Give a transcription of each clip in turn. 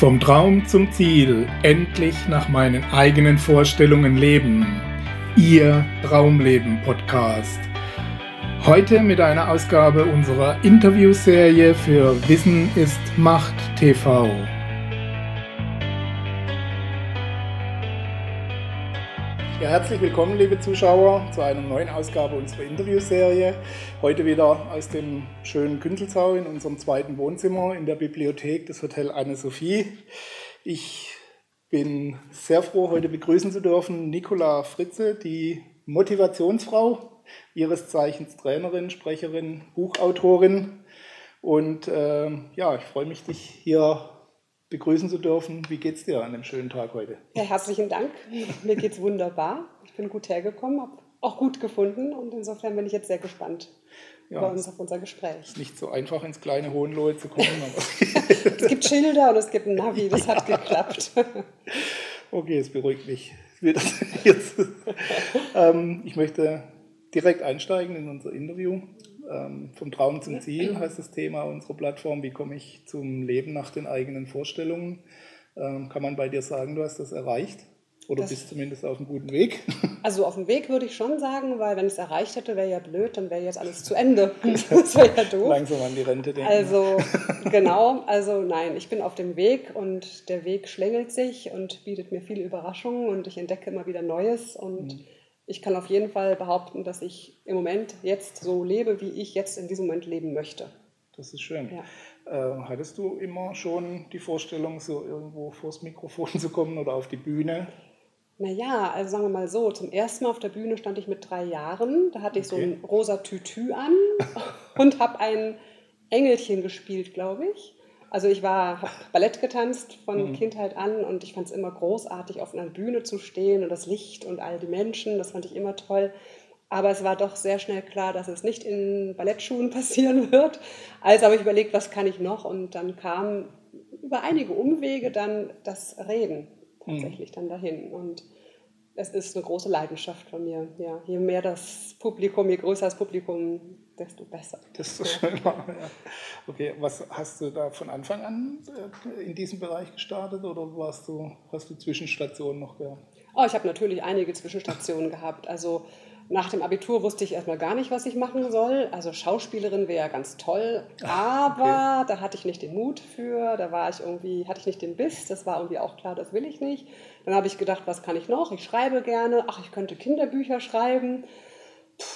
Vom Traum zum Ziel, endlich nach meinen eigenen Vorstellungen leben. Ihr Traumleben Podcast. Heute mit einer Ausgabe unserer Interviewserie für Wissen ist Macht TV. Ja, herzlich willkommen, liebe Zuschauer, zu einer neuen Ausgabe unserer Interviewserie. Heute wieder aus dem schönen Künzelsau in unserem zweiten Wohnzimmer in der Bibliothek des Hotel Anne-Sophie. Ich bin sehr froh, heute begrüßen zu dürfen Nicola Fritze, die Motivationsfrau, ihres Zeichens Trainerin, Sprecherin, Buchautorin. Und äh, ja, ich freue mich, dich hier begrüßen zu dürfen. Wie geht's dir an dem schönen Tag heute? Ja, herzlichen Dank. Mir geht's wunderbar. Ich bin gut hergekommen, habe auch gut gefunden und insofern bin ich jetzt sehr gespannt ja, bei uns auf unser Gespräch. Es ist nicht so einfach ins kleine Hohenlohe zu kommen. es gibt Schilder und es gibt ein Navi, das hat geklappt. okay, es beruhigt mich. ähm, ich möchte direkt einsteigen in unser Interview. Ähm, vom Traum zum Ziel heißt das Thema unserer Plattform. Wie komme ich zum Leben nach den eigenen Vorstellungen? Ähm, kann man bei dir sagen, du hast das erreicht? Oder das, bist zumindest auf einem guten Weg? Also auf dem Weg würde ich schon sagen, weil wenn ich es erreicht hätte, wäre ja blöd, dann wäre jetzt alles zu Ende. Das wäre ja doof. Langsam an die Rente denken. Also genau, also nein, ich bin auf dem Weg und der Weg schlängelt sich und bietet mir viele Überraschungen und ich entdecke immer wieder Neues und mhm ich kann auf jeden Fall behaupten, dass ich im Moment jetzt so lebe, wie ich jetzt in diesem Moment leben möchte. Das ist schön. Ja. Äh, hattest du immer schon die Vorstellung, so irgendwo vors Mikrofon zu kommen oder auf die Bühne? Naja, also sagen wir mal so, zum ersten Mal auf der Bühne stand ich mit drei Jahren. Da hatte ich okay. so ein rosa Tütü an und habe ein Engelchen gespielt, glaube ich. Also ich war, habe Ballett getanzt von mhm. Kindheit an und ich fand es immer großartig, auf einer Bühne zu stehen und das Licht und all die Menschen, das fand ich immer toll. Aber es war doch sehr schnell klar, dass es nicht in Ballettschuhen passieren wird. Also habe ich überlegt, was kann ich noch? Und dann kam über einige Umwege dann das Reden tatsächlich mhm. dann dahin. Und es ist eine große Leidenschaft von mir. Ja, je mehr das Publikum, je größer das Publikum, desto besser. Desto schöner. Ja. Okay, was hast du da von Anfang an äh, in diesem Bereich gestartet oder warst du, hast du Zwischenstationen noch gehabt? Oh, ich habe natürlich einige Zwischenstationen gehabt. Also nach dem Abitur wusste ich erstmal gar nicht, was ich machen soll. Also Schauspielerin wäre ja ganz toll, aber okay. da hatte ich nicht den Mut für, da war ich irgendwie, hatte ich nicht den Biss, das war irgendwie auch klar, das will ich nicht. Dann habe ich gedacht, was kann ich noch? Ich schreibe gerne, ach, ich könnte Kinderbücher schreiben.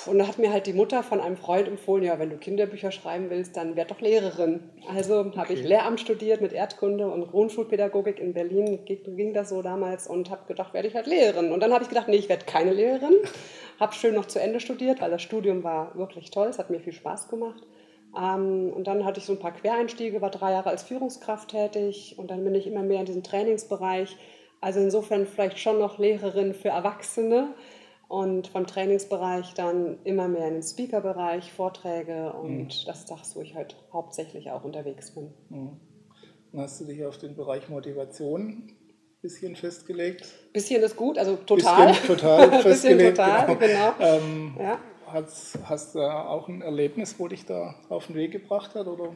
Und da hat mir halt die Mutter von einem Freund empfohlen, ja, wenn du Kinderbücher schreiben willst, dann werd doch Lehrerin. Also okay. habe ich Lehramt studiert mit Erdkunde und Grundschulpädagogik in Berlin, ging das so damals und habe gedacht, werde ich halt Lehrerin. Und dann habe ich gedacht, nee, ich werde keine Lehrerin. habe schön noch zu Ende studiert, weil das Studium war wirklich toll, es hat mir viel Spaß gemacht. Ähm, und dann hatte ich so ein paar Quereinstiege, war drei Jahre als Führungskraft tätig und dann bin ich immer mehr in diesem Trainingsbereich. Also insofern vielleicht schon noch Lehrerin für Erwachsene und vom Trainingsbereich dann immer mehr in den Speakerbereich, Vorträge und mhm. das ist das, wo ich halt hauptsächlich auch unterwegs bin. Mhm. Dann hast du dich auf den Bereich Motivation ein bisschen festgelegt. Bisschen ist gut, also total. Bisschen total festgelegt. bisschen total, genau. genau. Ähm, ja. hast, hast du auch ein Erlebnis, wo dich da auf den Weg gebracht hat oder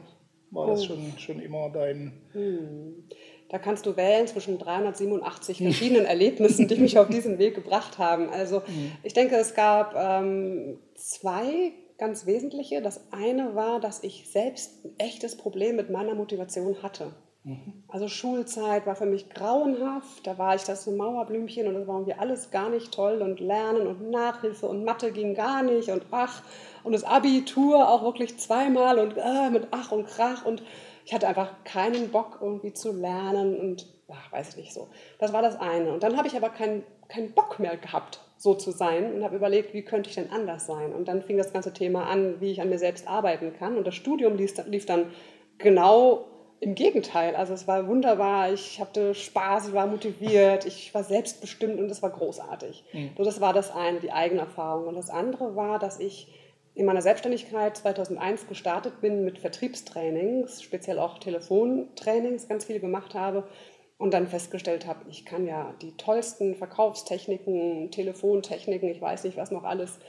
war das oh. schon, schon immer dein... Hm. Da kannst du wählen zwischen 387 verschiedenen Erlebnissen, die mich auf diesen Weg gebracht haben. Also mhm. ich denke, es gab ähm, zwei ganz wesentliche. Das eine war, dass ich selbst ein echtes Problem mit meiner Motivation hatte. Mhm. Also Schulzeit war für mich grauenhaft. Da war ich das so Mauerblümchen und das war irgendwie alles gar nicht toll und Lernen und Nachhilfe und Mathe ging gar nicht und ach und das Abitur auch wirklich zweimal und äh, mit ach und krach und ich hatte einfach keinen Bock irgendwie zu lernen und ach, weiß ich nicht so. Das war das eine. Und dann habe ich aber keinen keinen Bock mehr gehabt, so zu sein und habe überlegt, wie könnte ich denn anders sein? Und dann fing das ganze Thema an, wie ich an mir selbst arbeiten kann. Und das Studium lief, lief dann genau im Gegenteil. Also es war wunderbar, ich hatte Spaß, ich war motiviert, ich war selbstbestimmt und es war großartig. Mhm. So, das war das eine, die eigene Erfahrung. Und das andere war, dass ich in meiner Selbstständigkeit 2001 gestartet bin mit Vertriebstrainings, speziell auch Telefontrainings, ganz viel gemacht habe und dann festgestellt habe, ich kann ja die tollsten Verkaufstechniken, Telefontechniken, ich weiß nicht was noch alles,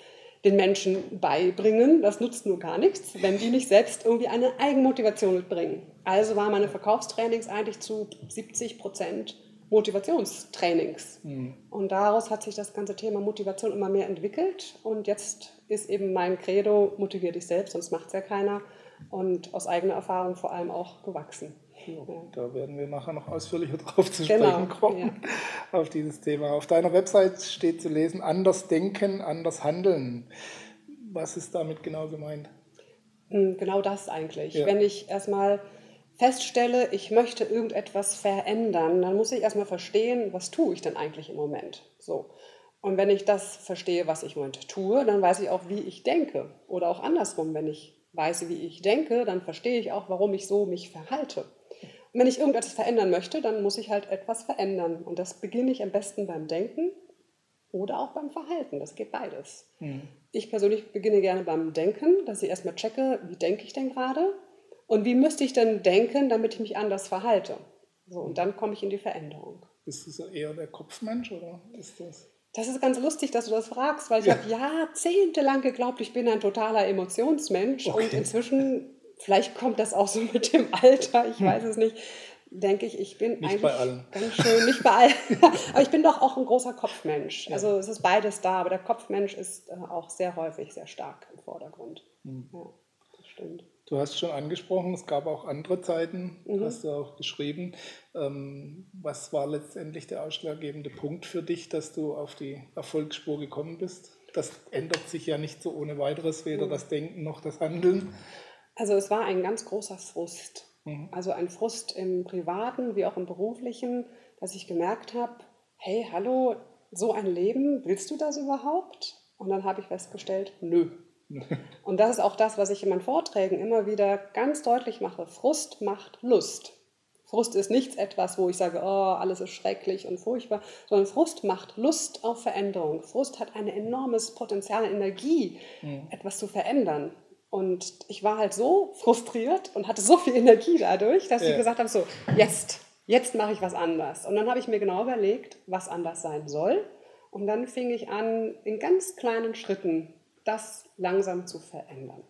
den Menschen beibringen. Das nutzt nur gar nichts, wenn die nicht selbst irgendwie eine Eigenmotivation mitbringen. Also waren meine Verkaufstrainings eigentlich zu 70 Prozent Motivationstrainings. Mhm. Und daraus hat sich das ganze Thema Motivation immer mehr entwickelt. Und jetzt ist eben mein Credo, motivier dich selbst, sonst macht es ja keiner. Und aus eigener Erfahrung vor allem auch gewachsen. Ja, da werden wir nachher noch ausführlicher drauf zu genau, sprechen kommen, ja. auf dieses Thema. Auf deiner Website steht zu lesen, anders denken, anders handeln. Was ist damit genau gemeint? Hm, genau das eigentlich. Ja. Wenn ich erstmal feststelle, ich möchte irgendetwas verändern, dann muss ich erstmal verstehen, was tue ich denn eigentlich im Moment. So. Und wenn ich das verstehe, was ich im Moment tue, dann weiß ich auch, wie ich denke. Oder auch andersrum, wenn ich weiß, wie ich denke, dann verstehe ich auch, warum ich so mich verhalte. Und wenn ich irgendetwas verändern möchte, dann muss ich halt etwas verändern. Und das beginne ich am besten beim Denken oder auch beim Verhalten. Das geht beides. Mhm. Ich persönlich beginne gerne beim Denken, dass ich erstmal checke, wie denke ich denn gerade und wie müsste ich denn denken, damit ich mich anders verhalte. So, und dann komme ich in die Veränderung. Bist du so eher der Kopfmensch oder ist das? Das ist ganz lustig, dass du das fragst, weil ich ja. habe jahrzehntelang geglaubt, ich bin ein totaler Emotionsmensch okay. und inzwischen vielleicht kommt das auch so mit dem Alter, ich weiß es nicht, denke ich, ich bin nicht eigentlich bei allen. ganz schön, nicht bei allen, aber ich bin doch auch ein großer Kopfmensch. Ja. Also es ist beides da, aber der Kopfmensch ist äh, auch sehr häufig sehr stark im Vordergrund. Mhm. Ja, das stimmt. Du hast schon angesprochen, es gab auch andere Zeiten, mhm. hast du auch geschrieben. Ähm, was war letztendlich der ausschlaggebende Punkt für dich, dass du auf die Erfolgsspur gekommen bist? Das ändert sich ja nicht so ohne weiteres, weder mhm. das Denken noch das Handeln. Also es war ein ganz großer Frust. Mhm. Also ein Frust im privaten wie auch im beruflichen, dass ich gemerkt habe, hey, hallo, so ein Leben, willst du das überhaupt? Und dann habe ich festgestellt, nö. Und das ist auch das, was ich in meinen Vorträgen immer wieder ganz deutlich mache. Frust macht Lust. Frust ist nichts etwas, wo ich sage, oh, alles ist schrecklich und furchtbar, sondern Frust macht Lust auf Veränderung. Frust hat ein enormes Potenzial, Energie, mhm. etwas zu verändern. Und ich war halt so frustriert und hatte so viel Energie dadurch, dass ja. ich gesagt habe, so, jetzt, jetzt mache ich was anders. Und dann habe ich mir genau überlegt, was anders sein soll. Und dann fing ich an, in ganz kleinen Schritten das langsam zu verändern.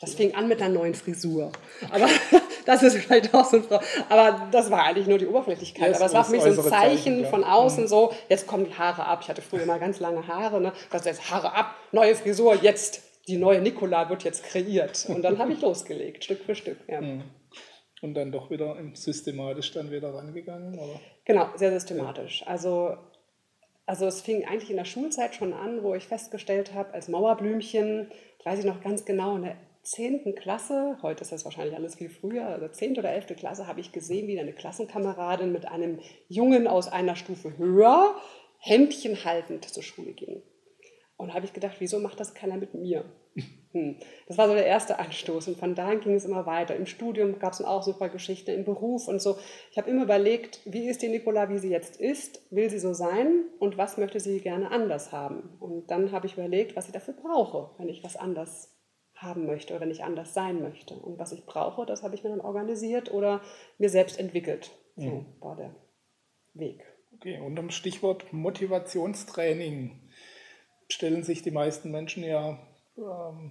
Das fing an mit einer neuen Frisur. Aber das ist vielleicht auch so ein Frau. Aber das war eigentlich nur die Oberflächlichkeit. Aber es war für mich so ein Zeichen, Zeichen von außen mhm. so, jetzt kommen die Haare ab. Ich hatte früher mal ganz lange Haare. Ne? Das jetzt Haare ab, neue Frisur, jetzt die neue Nikola wird jetzt kreiert. Und dann habe ich losgelegt, Stück für Stück. Ja. Mhm. Und dann doch wieder systematisch dann wieder rangegangen? Oder? Genau, sehr systematisch. Also, also es fing eigentlich in der Schulzeit schon an, wo ich festgestellt habe, als Mauerblümchen, weiß ich noch ganz genau, in der 10. Klasse, heute ist das wahrscheinlich alles viel früher, also 10. oder 11. Klasse, habe ich gesehen, wie eine Klassenkameradin mit einem Jungen aus einer Stufe höher Händchen haltend zur Schule ging. Und habe ich gedacht, wieso macht das keiner mit mir? Hm. Das war so der erste Anstoß. Und von dahin ging es immer weiter. Im Studium gab es auch super Geschichten, im Beruf und so. Ich habe immer überlegt, wie ist die Nicola, wie sie jetzt ist? Will sie so sein? Und was möchte sie gerne anders haben? Und dann habe ich überlegt, was ich dafür brauche, wenn ich was anders haben möchte oder wenn ich anders sein möchte. Und was ich brauche, das habe ich mir dann organisiert oder mir selbst entwickelt. So mhm. war der Weg. Okay, unter dem Stichwort Motivationstraining stellen sich die meisten Menschen ja ähm,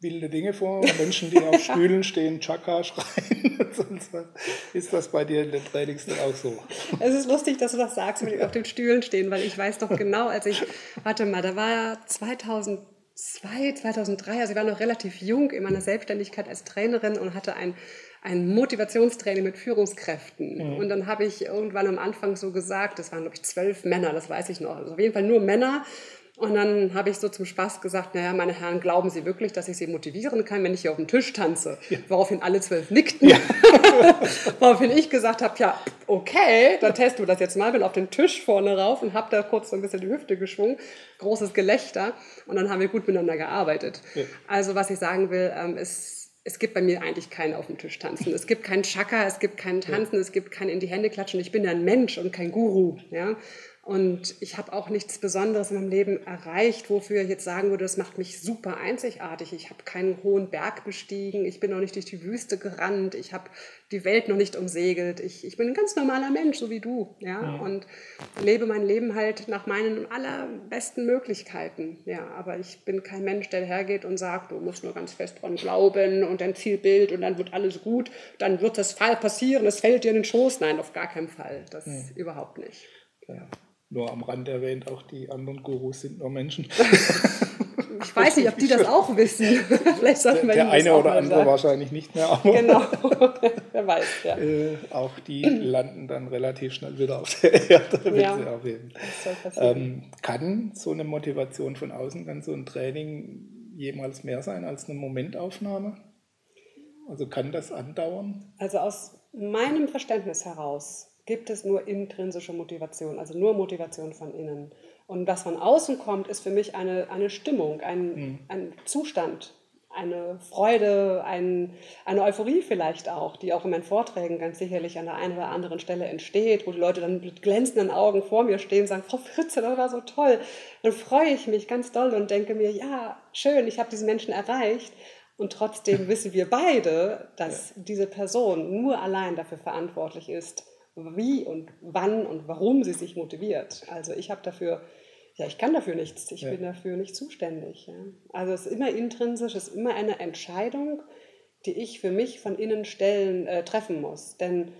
wilde Dinge vor. Menschen, die auf Stühlen stehen, Chaka schreien. ist das bei dir in den Trainings dann auch so? Es ist lustig, dass du das sagst, mit auf den Stühlen stehen, weil ich weiß doch genau, als ich, warte mal, da war ja 2002, 2003, also ich war noch relativ jung in meiner Selbstständigkeit als Trainerin und hatte ein ein Motivationstraining mit Führungskräften. Mhm. Und dann habe ich irgendwann am Anfang so gesagt, das waren, glaube ich, zwölf Männer, das weiß ich noch. Also auf jeden Fall nur Männer. Und dann habe ich so zum Spaß gesagt, naja, meine Herren, glauben Sie wirklich, dass ich Sie motivieren kann, wenn ich hier auf dem Tisch tanze? Ja. Woraufhin alle zwölf nickten. Ja. Woraufhin ich gesagt habe, ja, okay, dann testen wir das jetzt mal. Bin auf den Tisch vorne rauf und habe da kurz so ein bisschen die Hüfte geschwungen. Großes Gelächter. Und dann haben wir gut miteinander gearbeitet. Ja. Also was ich sagen will, ähm, ist, es gibt bei mir eigentlich keinen auf dem Tisch tanzen. Es gibt keinen Chaka, es gibt keinen Tanzen, es gibt kein in die Hände klatschen. Ich bin ja ein Mensch und kein Guru. Ja? Und ich habe auch nichts Besonderes in meinem Leben erreicht, wofür ich jetzt sagen würde, das macht mich super einzigartig. Ich habe keinen hohen Berg bestiegen, ich bin noch nicht durch die Wüste gerannt, ich habe die Welt noch nicht umsegelt. Ich, ich bin ein ganz normaler Mensch, so wie du. Ja? ja? Und lebe mein Leben halt nach meinen allerbesten Möglichkeiten. Ja, aber ich bin kein Mensch, der hergeht und sagt, du musst nur ganz fest dran glauben und ein Zielbild und dann wird alles gut, dann wird das Fall passieren, es fällt dir in den Schoß. Nein, auf gar keinen Fall. Das ja. überhaupt nicht. Ja nur am Rand erwähnt, auch die anderen Gurus sind nur Menschen. Ich weiß nicht, ob die das auch wissen. Vielleicht sollten wir Der eine oder andere sagen. wahrscheinlich nicht mehr, aber genau, wer weiß. Ja. Äh, auch die landen dann relativ schnell wieder auf der Erde, wenn ja, sie aufheben. Ähm, kann so eine Motivation von außen, kann so ein Training jemals mehr sein als eine Momentaufnahme? Also kann das andauern? Also aus meinem Verständnis heraus gibt es nur intrinsische Motivation, also nur Motivation von innen. Und was von außen kommt, ist für mich eine, eine Stimmung, ein, mhm. ein Zustand, eine Freude, ein, eine Euphorie vielleicht auch, die auch in meinen Vorträgen ganz sicherlich an der einen oder anderen Stelle entsteht, wo die Leute dann mit glänzenden Augen vor mir stehen und sagen, Frau Fritze, das war so toll. Dann freue ich mich ganz doll und denke mir, ja, schön, ich habe diesen Menschen erreicht. Und trotzdem wissen wir beide, dass ja. diese Person nur allein dafür verantwortlich ist, wie und wann und warum sie sich motiviert. Also ich habe dafür, ja, ich kann dafür nichts, ich ja. bin dafür nicht zuständig. Ja. Also es ist immer intrinsisch, es ist immer eine Entscheidung, die ich für mich von innen stellen, äh, treffen muss. Denn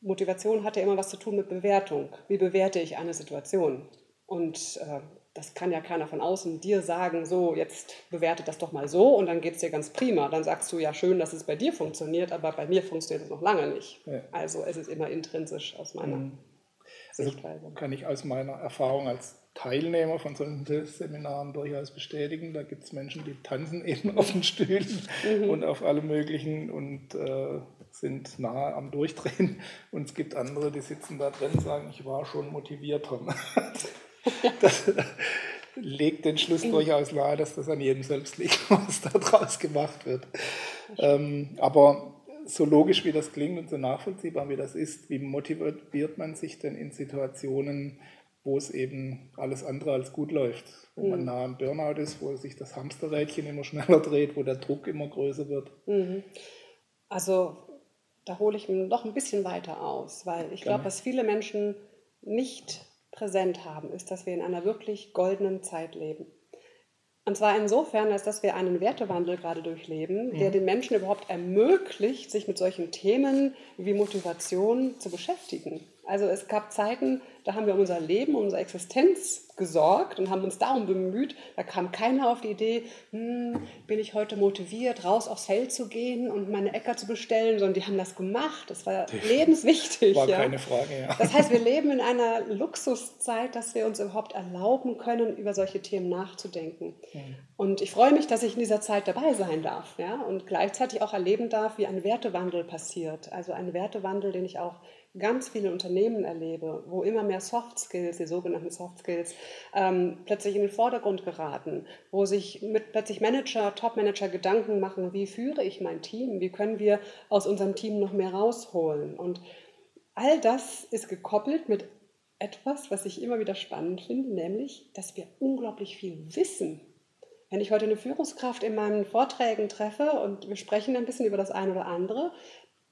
Motivation hat ja immer was zu tun mit Bewertung. Wie bewerte ich eine Situation? Und äh, das kann ja keiner von außen dir sagen, so, jetzt bewerte das doch mal so und dann geht es dir ganz prima. Dann sagst du ja schön, dass es bei dir funktioniert, aber bei mir funktioniert es noch lange nicht. Ja. Also es ist immer intrinsisch aus meiner mhm. Sichtweise. Also kann ich aus meiner Erfahrung als Teilnehmer von solchen Seminaren durchaus bestätigen. Da gibt es Menschen, die tanzen eben auf den Stühlen mhm. und auf alle möglichen und äh, sind nahe am Durchdrehen. Und es gibt andere, die sitzen da drin und sagen, ich war schon motivierter. das legt den Schluss durchaus nahe, dass das an jedem selbst liegt, was da draus gemacht wird. Ähm, aber so logisch wie das klingt und so nachvollziehbar wie das ist, wie motiviert man sich denn in Situationen, wo es eben alles andere als gut läuft, wo mhm. man nah am Burnout ist, wo sich das Hamsterrädchen immer schneller dreht, wo der Druck immer größer wird? Mhm. Also da hole ich noch ein bisschen weiter aus, weil ich glaube, was viele Menschen nicht präsent haben, ist, dass wir in einer wirklich goldenen Zeit leben. Und zwar insofern, als dass wir einen Wertewandel gerade durchleben, der den Menschen überhaupt ermöglicht, sich mit solchen Themen wie Motivation zu beschäftigen. Also es gab Zeiten, da haben wir um unser Leben, um unsere Existenz gesorgt und haben uns darum bemüht. Da kam keiner auf die Idee, hm, bin ich heute motiviert, raus aufs Feld zu gehen und meine Äcker zu bestellen, sondern die haben das gemacht. Das war lebenswichtig. War ja. keine Frage, ja. Das heißt, wir leben in einer Luxuszeit, dass wir uns überhaupt erlauben können, über solche Themen nachzudenken. Mhm. Und ich freue mich, dass ich in dieser Zeit dabei sein darf ja, und gleichzeitig auch erleben darf, wie ein Wertewandel passiert. Also ein Wertewandel, den ich auch ganz viele Unternehmen erlebe, wo immer mehr Soft Skills, die sogenannten Soft Skills, ähm, plötzlich in den Vordergrund geraten, wo sich mit plötzlich Manager, Top-Manager Gedanken machen, wie führe ich mein Team, wie können wir aus unserem Team noch mehr rausholen. Und all das ist gekoppelt mit etwas, was ich immer wieder spannend finde, nämlich, dass wir unglaublich viel wissen. Wenn ich heute eine Führungskraft in meinen Vorträgen treffe und wir sprechen ein bisschen über das eine oder andere,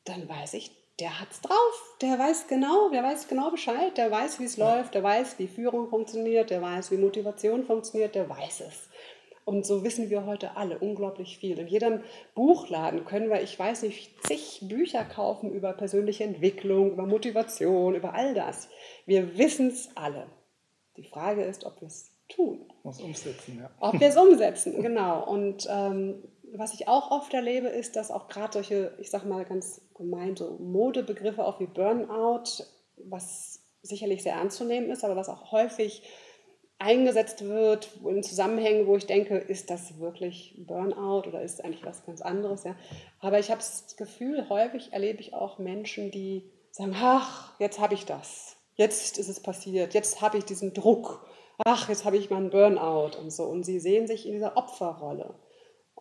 dann weiß ich, der hat's drauf, der weiß genau, der weiß genau Bescheid, der weiß, wie es ja. läuft, der weiß, wie Führung funktioniert, der weiß, wie Motivation funktioniert, der weiß es. Und so wissen wir heute alle unglaublich viel. In jedem Buchladen können wir, ich weiß nicht, zig Bücher kaufen über persönliche Entwicklung, über Motivation, über all das. Wir wissen es alle. Die Frage ist, ob wir es tun. Muss umsetzen, ja. Ob wir es umsetzen, genau. Und ähm, was ich auch oft erlebe, ist, dass auch gerade solche, ich sage mal ganz gemein, so Modebegriffe auch wie Burnout, was sicherlich sehr ernst zu nehmen ist, aber was auch häufig eingesetzt wird in Zusammenhängen, wo ich denke, ist das wirklich Burnout oder ist eigentlich was ganz anderes? Ja? Aber ich habe das Gefühl, häufig erlebe ich auch Menschen, die sagen, ach, jetzt habe ich das, jetzt ist es passiert, jetzt habe ich diesen Druck, ach, jetzt habe ich meinen Burnout und so. Und sie sehen sich in dieser Opferrolle.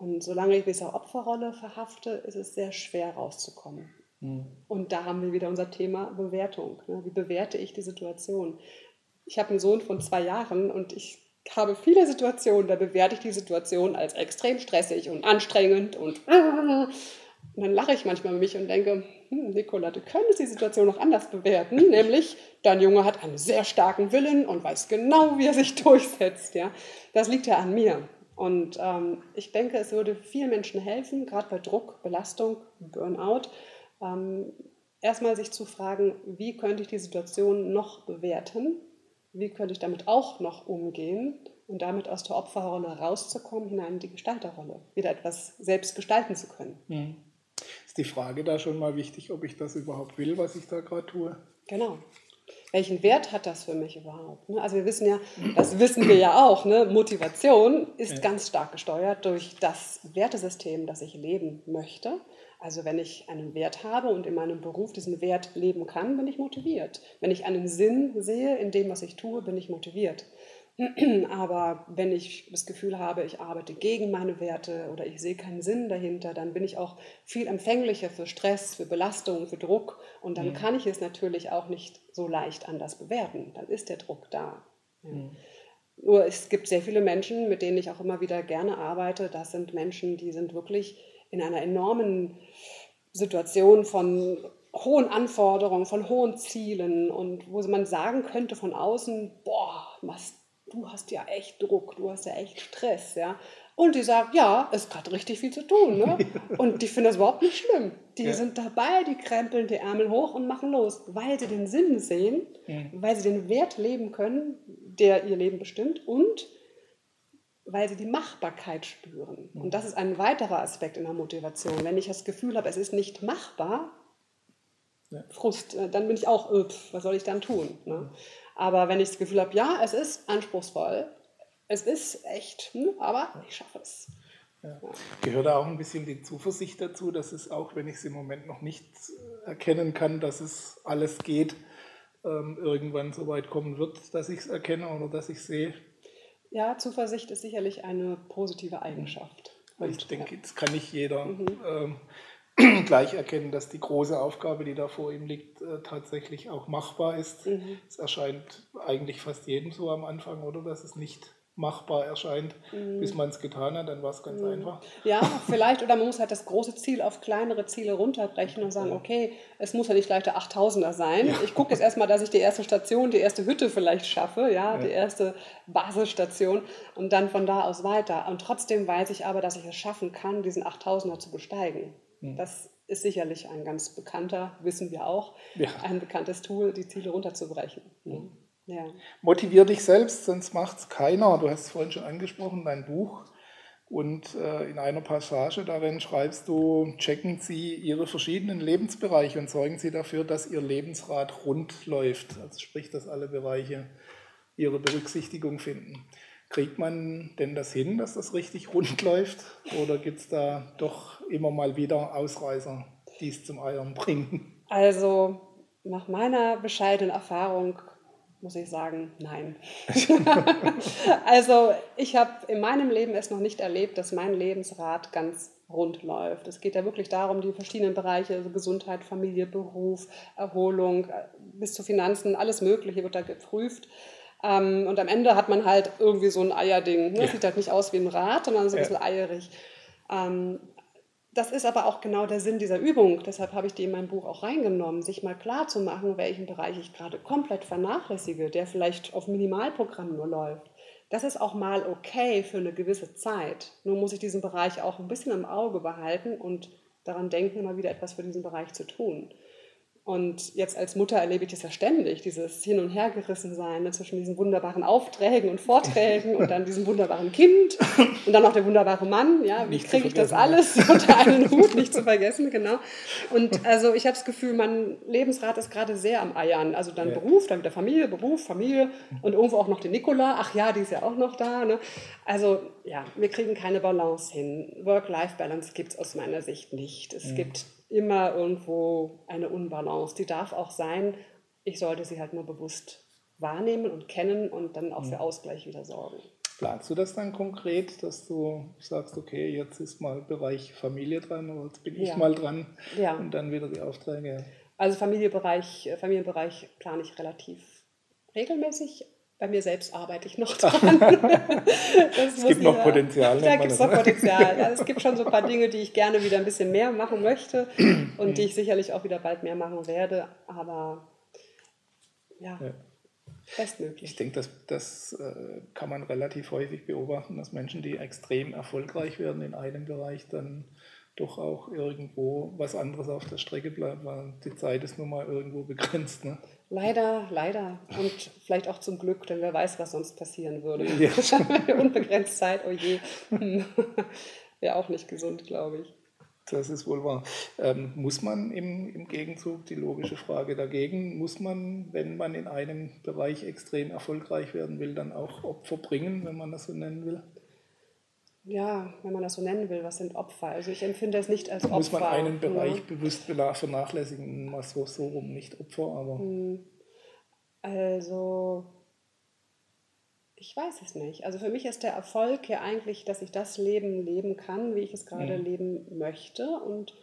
Und solange ich dieser Opferrolle verhafte, ist es sehr schwer rauszukommen. Mhm. Und da haben wir wieder unser Thema Bewertung. Ne? Wie bewerte ich die Situation? ich habe einen Sohn von zwei Jahren und ich habe viele Situationen, da bewerte ich die Situation als extrem stressig und anstrengend und, und dann lache ich manchmal mit mich und denke, hm, Nicola, du könntest die Situation noch anders bewerten, nämlich dein Junge hat einen sehr starken Willen und weiß genau, wie er sich durchsetzt. Ja? Das liegt ja an mir. Und ähm, ich denke, es würde vielen Menschen helfen, gerade bei Druck, Belastung, Burnout, ähm, erstmal sich zu fragen, wie könnte ich die Situation noch bewerten wie könnte ich damit auch noch umgehen und damit aus der Opferrolle rauszukommen, hinein in die Gestalterrolle, wieder etwas selbst gestalten zu können. Mhm. Ist die Frage da schon mal wichtig, ob ich das überhaupt will, was ich da gerade tue? Genau. Welchen Wert hat das für mich überhaupt? Ne? Also wir wissen ja, das wissen wir ja auch, ne? Motivation ist ja. ganz stark gesteuert durch das Wertesystem, das ich leben möchte. Also wenn ich einen Wert habe und in meinem Beruf diesen Wert leben kann, bin ich motiviert. Wenn ich einen Sinn sehe in dem, was ich tue, bin ich motiviert. Aber wenn ich das Gefühl habe, ich arbeite gegen meine Werte oder ich sehe keinen Sinn dahinter, dann bin ich auch viel empfänglicher für Stress, für Belastung, für Druck und dann mhm. kann ich es natürlich auch nicht so leicht anders bewerten. Dann ist der Druck da. Ja. Mhm. Nur es gibt sehr viele Menschen, mit denen ich auch immer wieder gerne arbeite. Das sind Menschen, die sind wirklich in einer enormen Situation von hohen Anforderungen, von hohen Zielen und wo man sagen könnte von außen, boah, was, du hast ja echt Druck, du hast ja echt Stress, ja. Und die sagt, ja, es hat richtig viel zu tun. Ne? Und die finden das überhaupt nicht schlimm. Die ja. sind dabei, die krempeln die Ärmel hoch und machen los, weil sie den Sinn sehen, ja. weil sie den Wert leben können, der ihr Leben bestimmt und weil sie die Machbarkeit spüren. Und das ist ein weiterer Aspekt in der Motivation. Wenn ich das Gefühl habe, es ist nicht machbar. Frust, äh, dann bin ich auch, äh, was soll ich dann tun? Ne? Aber wenn ich das Gefühl habe, ja, es ist anspruchsvoll, es ist echt, hm, aber ich schaffe es. Ja. Gehört da auch ein bisschen die Zuversicht dazu, dass es auch, wenn ich es im Moment noch nicht erkennen kann, dass es alles geht, ähm, irgendwann so weit kommen wird, dass ich es erkenne oder dass ich sehe? Ja, Zuversicht ist sicherlich eine positive Eigenschaft. Und, ich denke, ja. das kann nicht jeder mhm. ähm, gleich erkennen, dass die große Aufgabe, die da vor ihm liegt, äh, tatsächlich auch machbar ist. Mhm. Es erscheint eigentlich fast jedem so am Anfang, oder dass es nicht machbar erscheint, mhm. bis man es getan hat, dann war es ganz mhm. einfach. Ja, vielleicht, oder man muss halt das große Ziel auf kleinere Ziele runterbrechen und sagen, ja. okay, es muss ja nicht gleich der 8000er sein. Ja. Ich gucke jetzt erstmal, dass ich die erste Station, die erste Hütte vielleicht schaffe, ja, ja, die erste Basisstation und dann von da aus weiter. Und trotzdem weiß ich aber, dass ich es schaffen kann, diesen 8000er zu besteigen. Mhm. Das ist sicherlich ein ganz bekannter, wissen wir auch, ein bekanntes Tool, die Ziele runterzubrechen. Mhm. Ja. Motivier dich selbst, sonst macht es keiner. Du hast es vorhin schon angesprochen, dein Buch. Und äh, in einer Passage darin schreibst du, checken Sie Ihre verschiedenen Lebensbereiche und sorgen Sie dafür, dass Ihr Lebensrad rund läuft. Also sprich, dass alle Bereiche ihre Berücksichtigung finden. Kriegt man denn das hin, dass das richtig rund läuft? Oder gibt es da doch immer mal wieder Ausreißer, die es zum Eiern bringen? Also nach meiner bescheidenen Erfahrung muss ich sagen, nein. also ich habe in meinem Leben es noch nicht erlebt, dass mein Lebensrat ganz rund läuft. Es geht ja wirklich darum, die verschiedenen Bereiche, also Gesundheit, Familie, Beruf, Erholung, äh, bis zu Finanzen, alles Mögliche wird da geprüft. Ähm, und am Ende hat man halt irgendwie so ein Eierding. Ne? Ja. Sieht halt nicht aus wie ein Rad, sondern so ein bisschen eierig. Ähm, das ist aber auch genau der Sinn dieser Übung. Deshalb habe ich die in mein Buch auch reingenommen, sich mal klar zu machen, welchen Bereich ich gerade komplett vernachlässige, der vielleicht auf Minimalprogramm nur läuft. Das ist auch mal okay für eine gewisse Zeit. Nur muss ich diesen Bereich auch ein bisschen im Auge behalten und daran denken, mal wieder etwas für diesen Bereich zu tun. Und jetzt als Mutter erlebe ich das ja ständig, dieses Hin- und Hergerissensein ne, zwischen diesen wunderbaren Aufträgen und Vorträgen und dann diesem wunderbaren Kind und dann noch der wunderbare Mann. Ja, wie kriege ich das alles unter einen Hut, nicht zu vergessen, genau. Und also ich habe das Gefühl, mein Lebensrat ist gerade sehr am Eiern. Also dann ja. Beruf, dann wieder Familie, Beruf, Familie und irgendwo auch noch die Nikola. Ach ja, die ist ja auch noch da. Ne? Also ja, wir kriegen keine Balance hin. Work-Life-Balance gibt es aus meiner Sicht nicht. Es ja. gibt immer irgendwo eine Unbalance. Die darf auch sein. Ich sollte sie halt nur bewusst wahrnehmen und kennen und dann auch für mhm. Ausgleich wieder sorgen. Planst du das dann konkret, dass du sagst, okay, jetzt ist mal Bereich Familie dran oder jetzt bin ich ja. mal dran ja. und dann wieder die Aufträge? Also Familienbereich, Familienbereich plane ich relativ regelmäßig bei mir selbst arbeite ich noch dran. es gibt noch Potenzial. Da gibt es noch ne? Potenzial. Ja, es gibt schon so ein paar Dinge, die ich gerne wieder ein bisschen mehr machen möchte und die ich sicherlich auch wieder bald mehr machen werde. Aber ja, ja. bestmöglich. Ich denke, das, das äh, kann man relativ häufig beobachten, dass Menschen, die extrem erfolgreich werden in einem Bereich, dann doch auch irgendwo was anderes auf der Strecke bleibt, weil die Zeit ist nun mal irgendwo begrenzt. Ne? Leider, leider. Und vielleicht auch zum Glück, denn wer weiß, was sonst passieren würde. Ja. Unbegrenzt Zeit, oh je. Wäre auch nicht gesund, glaube ich. Das ist wohl wahr. Ähm, muss man im, im Gegenzug, die logische Frage dagegen, muss man, wenn man in einem Bereich extrem erfolgreich werden will, dann auch Opfer bringen, wenn man das so nennen will? Ja, wenn man das so nennen will, was sind Opfer? Also ich empfinde es nicht als Opfer. Muss man einen Bereich ja. bewusst vernachlässigen, mal so, so rum, nicht Opfer, aber. Hm. Also, ich weiß es nicht. Also für mich ist der Erfolg ja eigentlich, dass ich das Leben leben kann, wie ich es gerade mhm. leben möchte und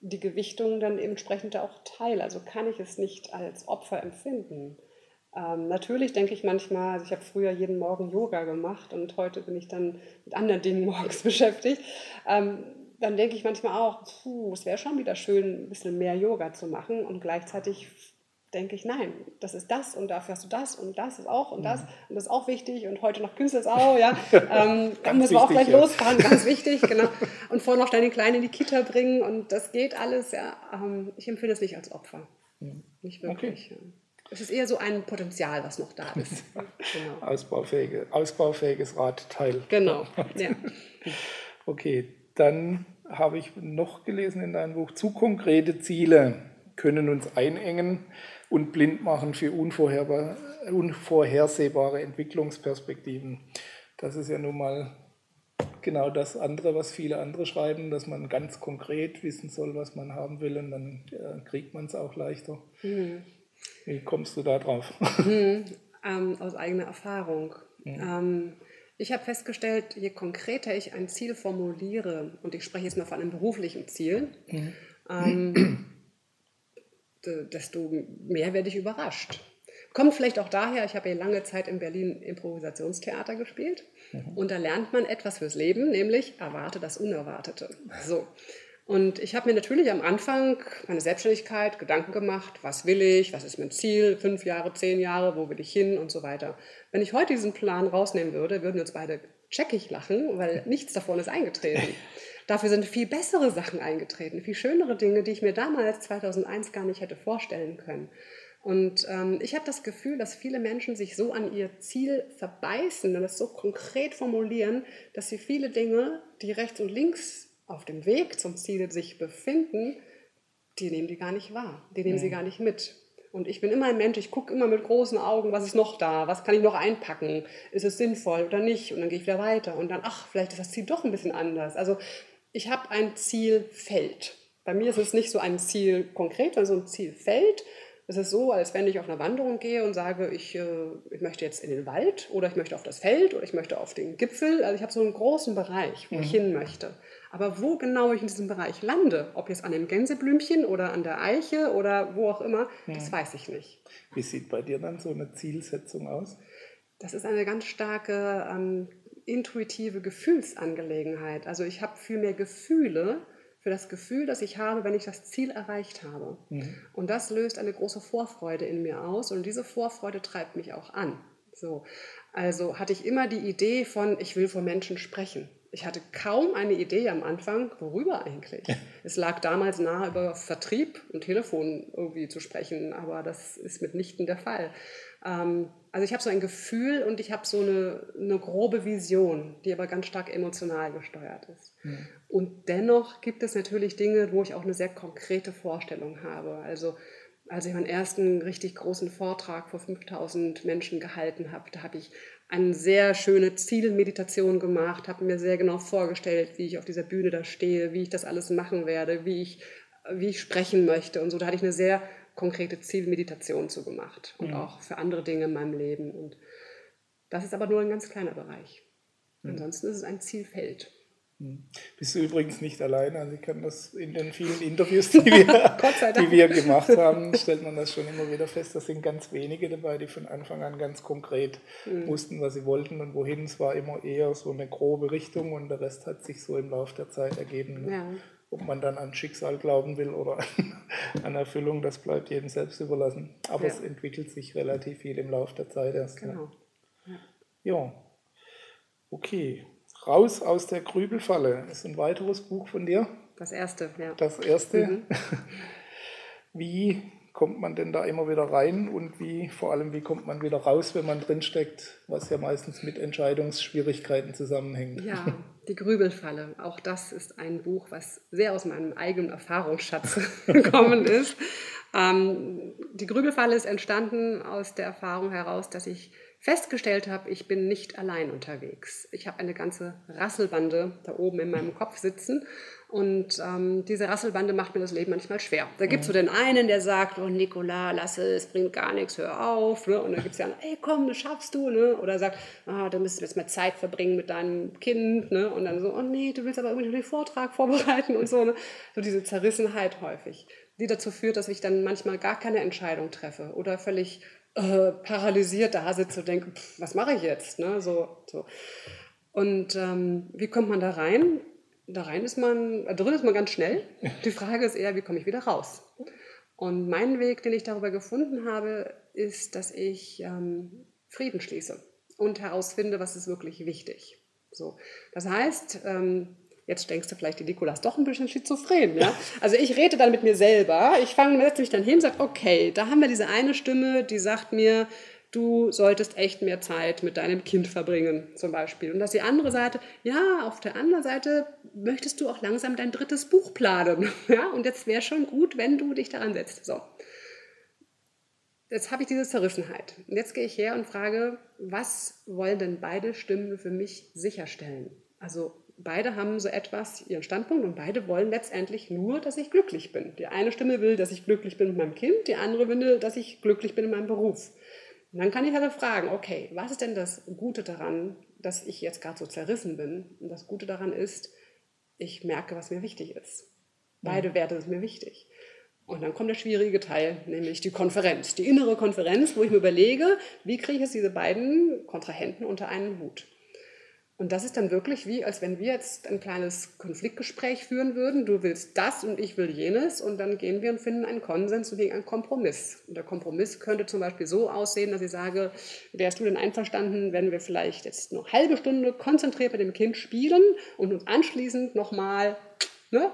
die Gewichtung dann entsprechend auch teile. Also kann ich es nicht als Opfer empfinden. Ähm, natürlich denke ich manchmal, also ich habe früher jeden Morgen Yoga gemacht und heute bin ich dann mit anderen Dingen morgens beschäftigt. Ähm, dann denke ich manchmal auch, puh, es wäre schon wieder schön, ein bisschen mehr Yoga zu machen und gleichzeitig denke ich, nein, das ist das und dafür hast du das und das ist auch und das mhm. und das ist auch wichtig und heute noch Künstlersau, ja, ähm, dann müssen wir auch gleich ja. losfahren, ganz wichtig, genau. Und vorher noch deine Kleine in die Kita bringen und das geht alles, ja. Ähm, ich empfinde es nicht als Opfer, nicht wirklich. Okay. Ja. Es ist eher so ein Potenzial, was noch da ist. Genau. Ausbaufähige, ausbaufähiges Radteil. Genau. Ja. okay, dann habe ich noch gelesen in deinem Buch, zu konkrete Ziele können uns einengen und blind machen für unvorhersehbare Entwicklungsperspektiven. Das ist ja nun mal genau das andere, was viele andere schreiben, dass man ganz konkret wissen soll, was man haben will und dann äh, kriegt man es auch leichter. Mhm. Wie kommst du da drauf? Hm, ähm, aus eigener Erfahrung. Mhm. Ähm, ich habe festgestellt, je konkreter ich ein Ziel formuliere, und ich spreche jetzt mal von einem beruflichen Ziel, mhm. ähm, desto mehr werde ich überrascht. Kommt vielleicht auch daher, ich habe ja lange Zeit in Berlin Improvisationstheater gespielt mhm. und da lernt man etwas fürs Leben, nämlich erwarte das Unerwartete. So. Und ich habe mir natürlich am Anfang meine Selbstständigkeit Gedanken gemacht, was will ich, was ist mein Ziel, fünf Jahre, zehn Jahre, wo will ich hin und so weiter. Wenn ich heute diesen Plan rausnehmen würde, würden wir uns beide checkig lachen, weil nichts davon ist eingetreten. Dafür sind viel bessere Sachen eingetreten, viel schönere Dinge, die ich mir damals 2001 gar nicht hätte vorstellen können. Und ähm, ich habe das Gefühl, dass viele Menschen sich so an ihr Ziel verbeißen und es so konkret formulieren, dass sie viele Dinge, die rechts und links auf dem Weg zum Ziel sich befinden, die nehmen die gar nicht wahr, die nehmen mhm. sie gar nicht mit. Und ich bin immer ein Mensch, ich gucke immer mit großen Augen, was ist noch da, was kann ich noch einpacken, ist es sinnvoll oder nicht und dann gehe ich wieder weiter und dann, ach, vielleicht ist das Ziel doch ein bisschen anders. Also ich habe ein Zielfeld. Bei mir ist es nicht so ein Ziel konkret, sondern so ein Zielfeld es ist so, als wenn ich auf einer Wanderung gehe und sage, ich, äh, ich möchte jetzt in den Wald oder ich möchte auf das Feld oder ich möchte auf den Gipfel. Also ich habe so einen großen Bereich, wo mhm. ich hin möchte. Aber wo genau ich in diesem Bereich lande, ob jetzt an dem Gänseblümchen oder an der Eiche oder wo auch immer, mhm. das weiß ich nicht. Wie sieht bei dir dann so eine Zielsetzung aus? Das ist eine ganz starke ähm, intuitive Gefühlsangelegenheit. Also ich habe viel mehr Gefühle für das Gefühl, das ich habe, wenn ich das Ziel erreicht habe. Mhm. Und das löst eine große Vorfreude in mir aus und diese Vorfreude treibt mich auch an. So. Also hatte ich immer die Idee von, ich will vor Menschen sprechen. Ich hatte kaum eine Idee am Anfang, worüber eigentlich. Es lag damals nahe, über Vertrieb und Telefon irgendwie zu sprechen, aber das ist mitnichten der Fall. Ähm, also ich habe so ein Gefühl und ich habe so eine, eine, grobe Vision, die aber ganz stark emotional gesteuert ist. Mhm. Und dennoch gibt es natürlich Dinge, wo ich auch eine sehr konkrete Vorstellung habe. Also als ich meinen ersten richtig großen Vortrag vor 5000 Menschen gehalten habe, da habe ich eine sehr schöne Zielmeditation gemacht, habe mir sehr genau vorgestellt, wie ich auf dieser Bühne da stehe, wie ich das alles machen werde, wie ich, wie ich sprechen möchte und so. Da hatte ich eine sehr konkrete Zielmeditation zu gemacht und mhm. auch für andere Dinge in meinem Leben. Und das ist aber nur ein ganz kleiner Bereich. Mhm. Ansonsten ist es ein Zielfeld. Hm. Bist du übrigens nicht alleine. Also ich kann das in den vielen Interviews, die wir, die wir gemacht haben, stellt man das schon immer wieder fest. Da sind ganz wenige dabei, die von Anfang an ganz konkret mhm. wussten, was sie wollten und wohin. Es war immer eher so eine grobe Richtung und der Rest hat sich so im Laufe der Zeit ergeben. Ja. Ob man dann an Schicksal glauben will oder an Erfüllung, das bleibt jedem selbst überlassen. Aber ja. es entwickelt sich relativ viel im Laufe der Zeit erst. Genau. Ja. ja. Okay. Raus aus der Grübelfalle ist ein weiteres Buch von dir. Das erste, ja. Das erste. Mhm. Wie kommt man denn da immer wieder rein und wie vor allem wie kommt man wieder raus, wenn man drinsteckt, was ja meistens mit Entscheidungsschwierigkeiten zusammenhängt? Ja, die Grübelfalle. Auch das ist ein Buch, was sehr aus meinem eigenen Erfahrungsschatz gekommen ist. Ähm, die Grübelfalle ist entstanden aus der Erfahrung heraus, dass ich festgestellt habe, ich bin nicht allein unterwegs. Ich habe eine ganze Rasselbande da oben in meinem Kopf sitzen und ähm, diese Rasselbande macht mir das Leben manchmal schwer. Da gibt es so den einen, der sagt, oh Nicola, lass es, bringt gar nichts, hör auf. Ne? Und dann gibt es ja einen, ey komm, das schaffst du. Ne? Oder sagt, ah, du müsstest jetzt mehr Zeit verbringen mit deinem Kind. Ne? Und dann so, oh nee, du willst aber irgendwie den Vortrag vorbereiten und so. Ne? So diese Zerrissenheit häufig, die dazu führt, dass ich dann manchmal gar keine Entscheidung treffe oder völlig äh, paralysiert da sitze und denke, was mache ich jetzt? Ne? So, so. Und ähm, wie kommt man da rein? Da rein ist man, drin ist man ganz schnell. Die Frage ist eher, wie komme ich wieder raus? Und mein Weg, den ich darüber gefunden habe, ist, dass ich ähm, Frieden schließe und herausfinde, was ist wirklich wichtig. So. Das heißt, ähm, Jetzt denkst du vielleicht, die Nikola ist doch ein bisschen schizophren. Ja? Also ich rede dann mit mir selber. Ich fange setze mich dann hin und sage, okay, da haben wir diese eine Stimme, die sagt mir, du solltest echt mehr Zeit mit deinem Kind verbringen, zum Beispiel. Und dass die andere Seite, ja, auf der anderen Seite möchtest du auch langsam dein drittes Buch planen. Ja? Und jetzt wäre schon gut, wenn du dich daran setzt. So. Jetzt habe ich diese Zerrissenheit. Und jetzt gehe ich her und frage, was wollen denn beide Stimmen für mich sicherstellen? Also beide haben so etwas, ihren Standpunkt und beide wollen letztendlich nur, dass ich glücklich bin. Die eine Stimme will, dass ich glücklich bin mit meinem Kind, die andere will, dass ich glücklich bin in meinem Beruf. Und dann kann ich also fragen, okay, was ist denn das Gute daran, dass ich jetzt gerade so zerrissen bin? Und das Gute daran ist, ich merke, was mir wichtig ist. Beide Werte sind mir wichtig. Und dann kommt der schwierige Teil, nämlich die Konferenz, die innere Konferenz, wo ich mir überlege, wie kriege ich jetzt diese beiden Kontrahenten unter einen Hut. Und das ist dann wirklich wie, als wenn wir jetzt ein kleines Konfliktgespräch führen würden. Du willst das und ich will jenes. Und dann gehen wir und finden einen Konsens und einen Kompromiss. Und der Kompromiss könnte zum Beispiel so aussehen, dass ich sage, wärst du denn einverstanden, wenn wir vielleicht jetzt noch eine halbe Stunde konzentriert mit dem Kind spielen und uns anschließend nochmal ne,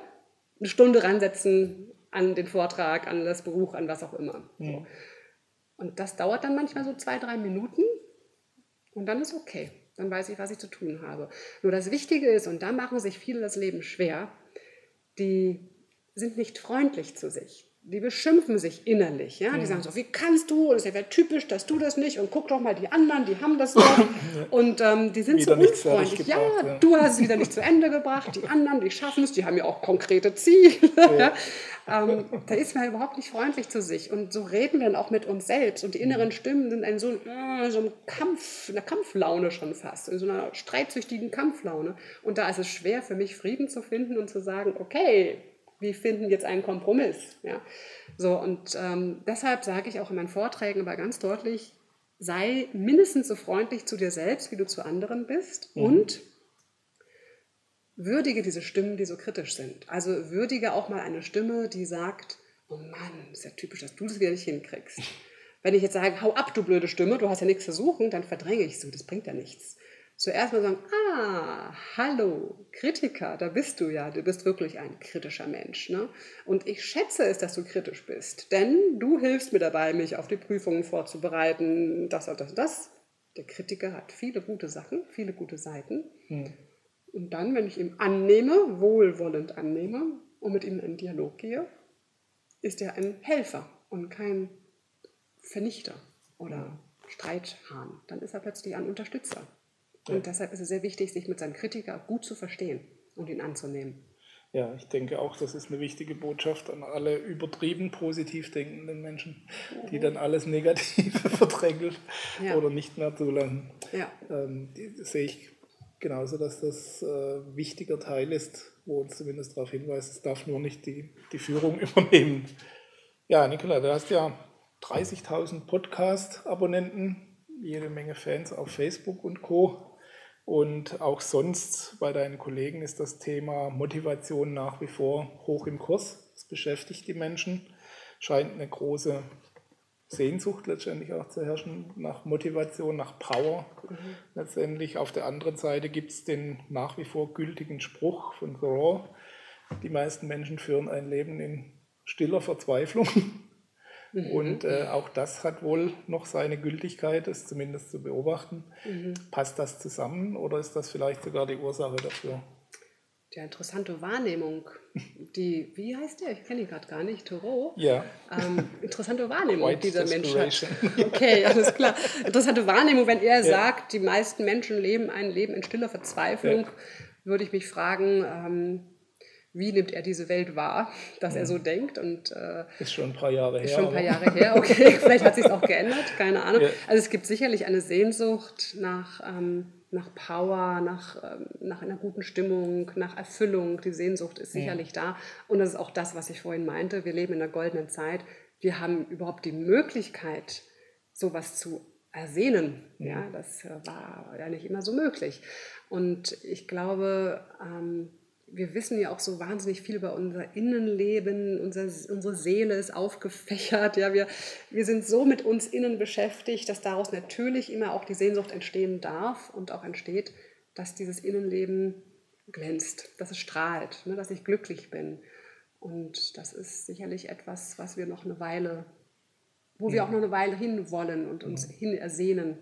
eine Stunde ransetzen an den Vortrag, an das Buch, an was auch immer. Ja. Und das dauert dann manchmal so zwei, drei Minuten und dann ist okay. Dann weiß ich, was ich zu tun habe. Nur das Wichtige ist, und da machen sich viele das Leben schwer, die sind nicht freundlich zu sich. Die beschimpfen sich innerlich. Ja? Die sagen so, wie kannst du? Und es wäre typisch, dass du das nicht. Und guck doch mal die anderen, die haben das doch. Und ähm, die sind wieder so unfreundlich. Ja, ja, du hast es wieder nicht zu Ende gebracht. Die anderen, die schaffen es. Die haben ja auch konkrete Ziele. Ja. ähm, da ist man überhaupt nicht freundlich zu sich. Und so reden wir dann auch mit uns selbst. Und die inneren mhm. Stimmen sind in so, äh, so einem Kampf, einer Kampflaune schon fast. In so einer streitsüchtigen Kampflaune. Und da ist es schwer für mich, Frieden zu finden und zu sagen, okay, wir finden jetzt einen Kompromiss. Ja? So, und ähm, deshalb sage ich auch in meinen Vorträgen aber ganz deutlich, sei mindestens so freundlich zu dir selbst, wie du zu anderen bist mhm. und würdige diese Stimmen, die so kritisch sind. Also würdige auch mal eine Stimme, die sagt, oh Mann, ist ja typisch, dass du das wieder nicht hinkriegst. Wenn ich jetzt sage, hau ab, du blöde Stimme, du hast ja nichts zu suchen, dann verdränge ich so, das bringt ja nichts zuerst mal sagen, ah, hallo, Kritiker, da bist du ja, du bist wirklich ein kritischer Mensch. Ne? Und ich schätze es, dass du kritisch bist, denn du hilfst mir dabei, mich auf die Prüfungen vorzubereiten, das und das und das. Der Kritiker hat viele gute Sachen, viele gute Seiten. Hm. Und dann, wenn ich ihm annehme, wohlwollend annehme und mit ihm in einen Dialog gehe, ist er ein Helfer und kein Vernichter oder Streithahn. Dann ist er plötzlich ein Unterstützer. Und deshalb ist es sehr wichtig, sich mit seinem Kritiker gut zu verstehen und ihn anzunehmen. Ja, ich denke auch, das ist eine wichtige Botschaft an alle übertrieben positiv denkenden Menschen, die dann alles Negative verdrängeln ja. oder nicht mehr zulassen. Ja. Ähm, sehe ich genauso, dass das äh, wichtiger Teil ist, wo uns zumindest darauf hinweist, es darf nur nicht die, die Führung übernehmen. Ja, Nicola, du hast ja 30.000 Podcast-Abonnenten, jede Menge Fans auf Facebook und Co. Und auch sonst bei deinen Kollegen ist das Thema Motivation nach wie vor hoch im Kurs. Das beschäftigt die Menschen, scheint eine große Sehnsucht letztendlich auch zu herrschen nach Motivation, nach Power. Mhm. Letztendlich auf der anderen Seite gibt es den nach wie vor gültigen Spruch von Thoreau, die meisten Menschen führen ein Leben in stiller Verzweiflung. Mhm. Und äh, auch das hat wohl noch seine Gültigkeit, ist zumindest zu beobachten. Mhm. Passt das zusammen oder ist das vielleicht sogar die Ursache dafür? Ja, interessante Wahrnehmung. Die, wie heißt der? Ich kenne ihn gerade gar nicht. Thoreau? Ja. Ähm, interessante Wahrnehmung, White dieser Mensch hat. Okay, alles klar. Interessante Wahrnehmung, wenn er ja. sagt, die meisten Menschen leben ein Leben in stiller Verzweiflung, ja. würde ich mich fragen, ähm, wie nimmt er diese Welt wahr, dass er so mhm. denkt. Und, äh, ist schon ein paar Jahre her. Ist schon ein paar Jahre her, okay. Vielleicht hat sich auch geändert, keine Ahnung. Ja. Also es gibt sicherlich eine Sehnsucht nach, ähm, nach Power, nach, ähm, nach einer guten Stimmung, nach Erfüllung. Die Sehnsucht ist sicherlich ja. da. Und das ist auch das, was ich vorhin meinte. Wir leben in einer goldenen Zeit. Wir haben überhaupt die Möglichkeit, sowas zu ersehnen. Ja, ja das war ja nicht immer so möglich. Und ich glaube, ähm, wir wissen ja auch so wahnsinnig viel über unser Innenleben, unser, unsere Seele ist aufgefächert, ja, wir, wir sind so mit uns innen beschäftigt, dass daraus natürlich immer auch die Sehnsucht entstehen darf und auch entsteht, dass dieses Innenleben glänzt, dass es strahlt, ne, dass ich glücklich bin. Und das ist sicherlich etwas, was wir noch eine Weile, wo ja. wir auch noch eine Weile hinwollen und uns ja. hin ersehnen.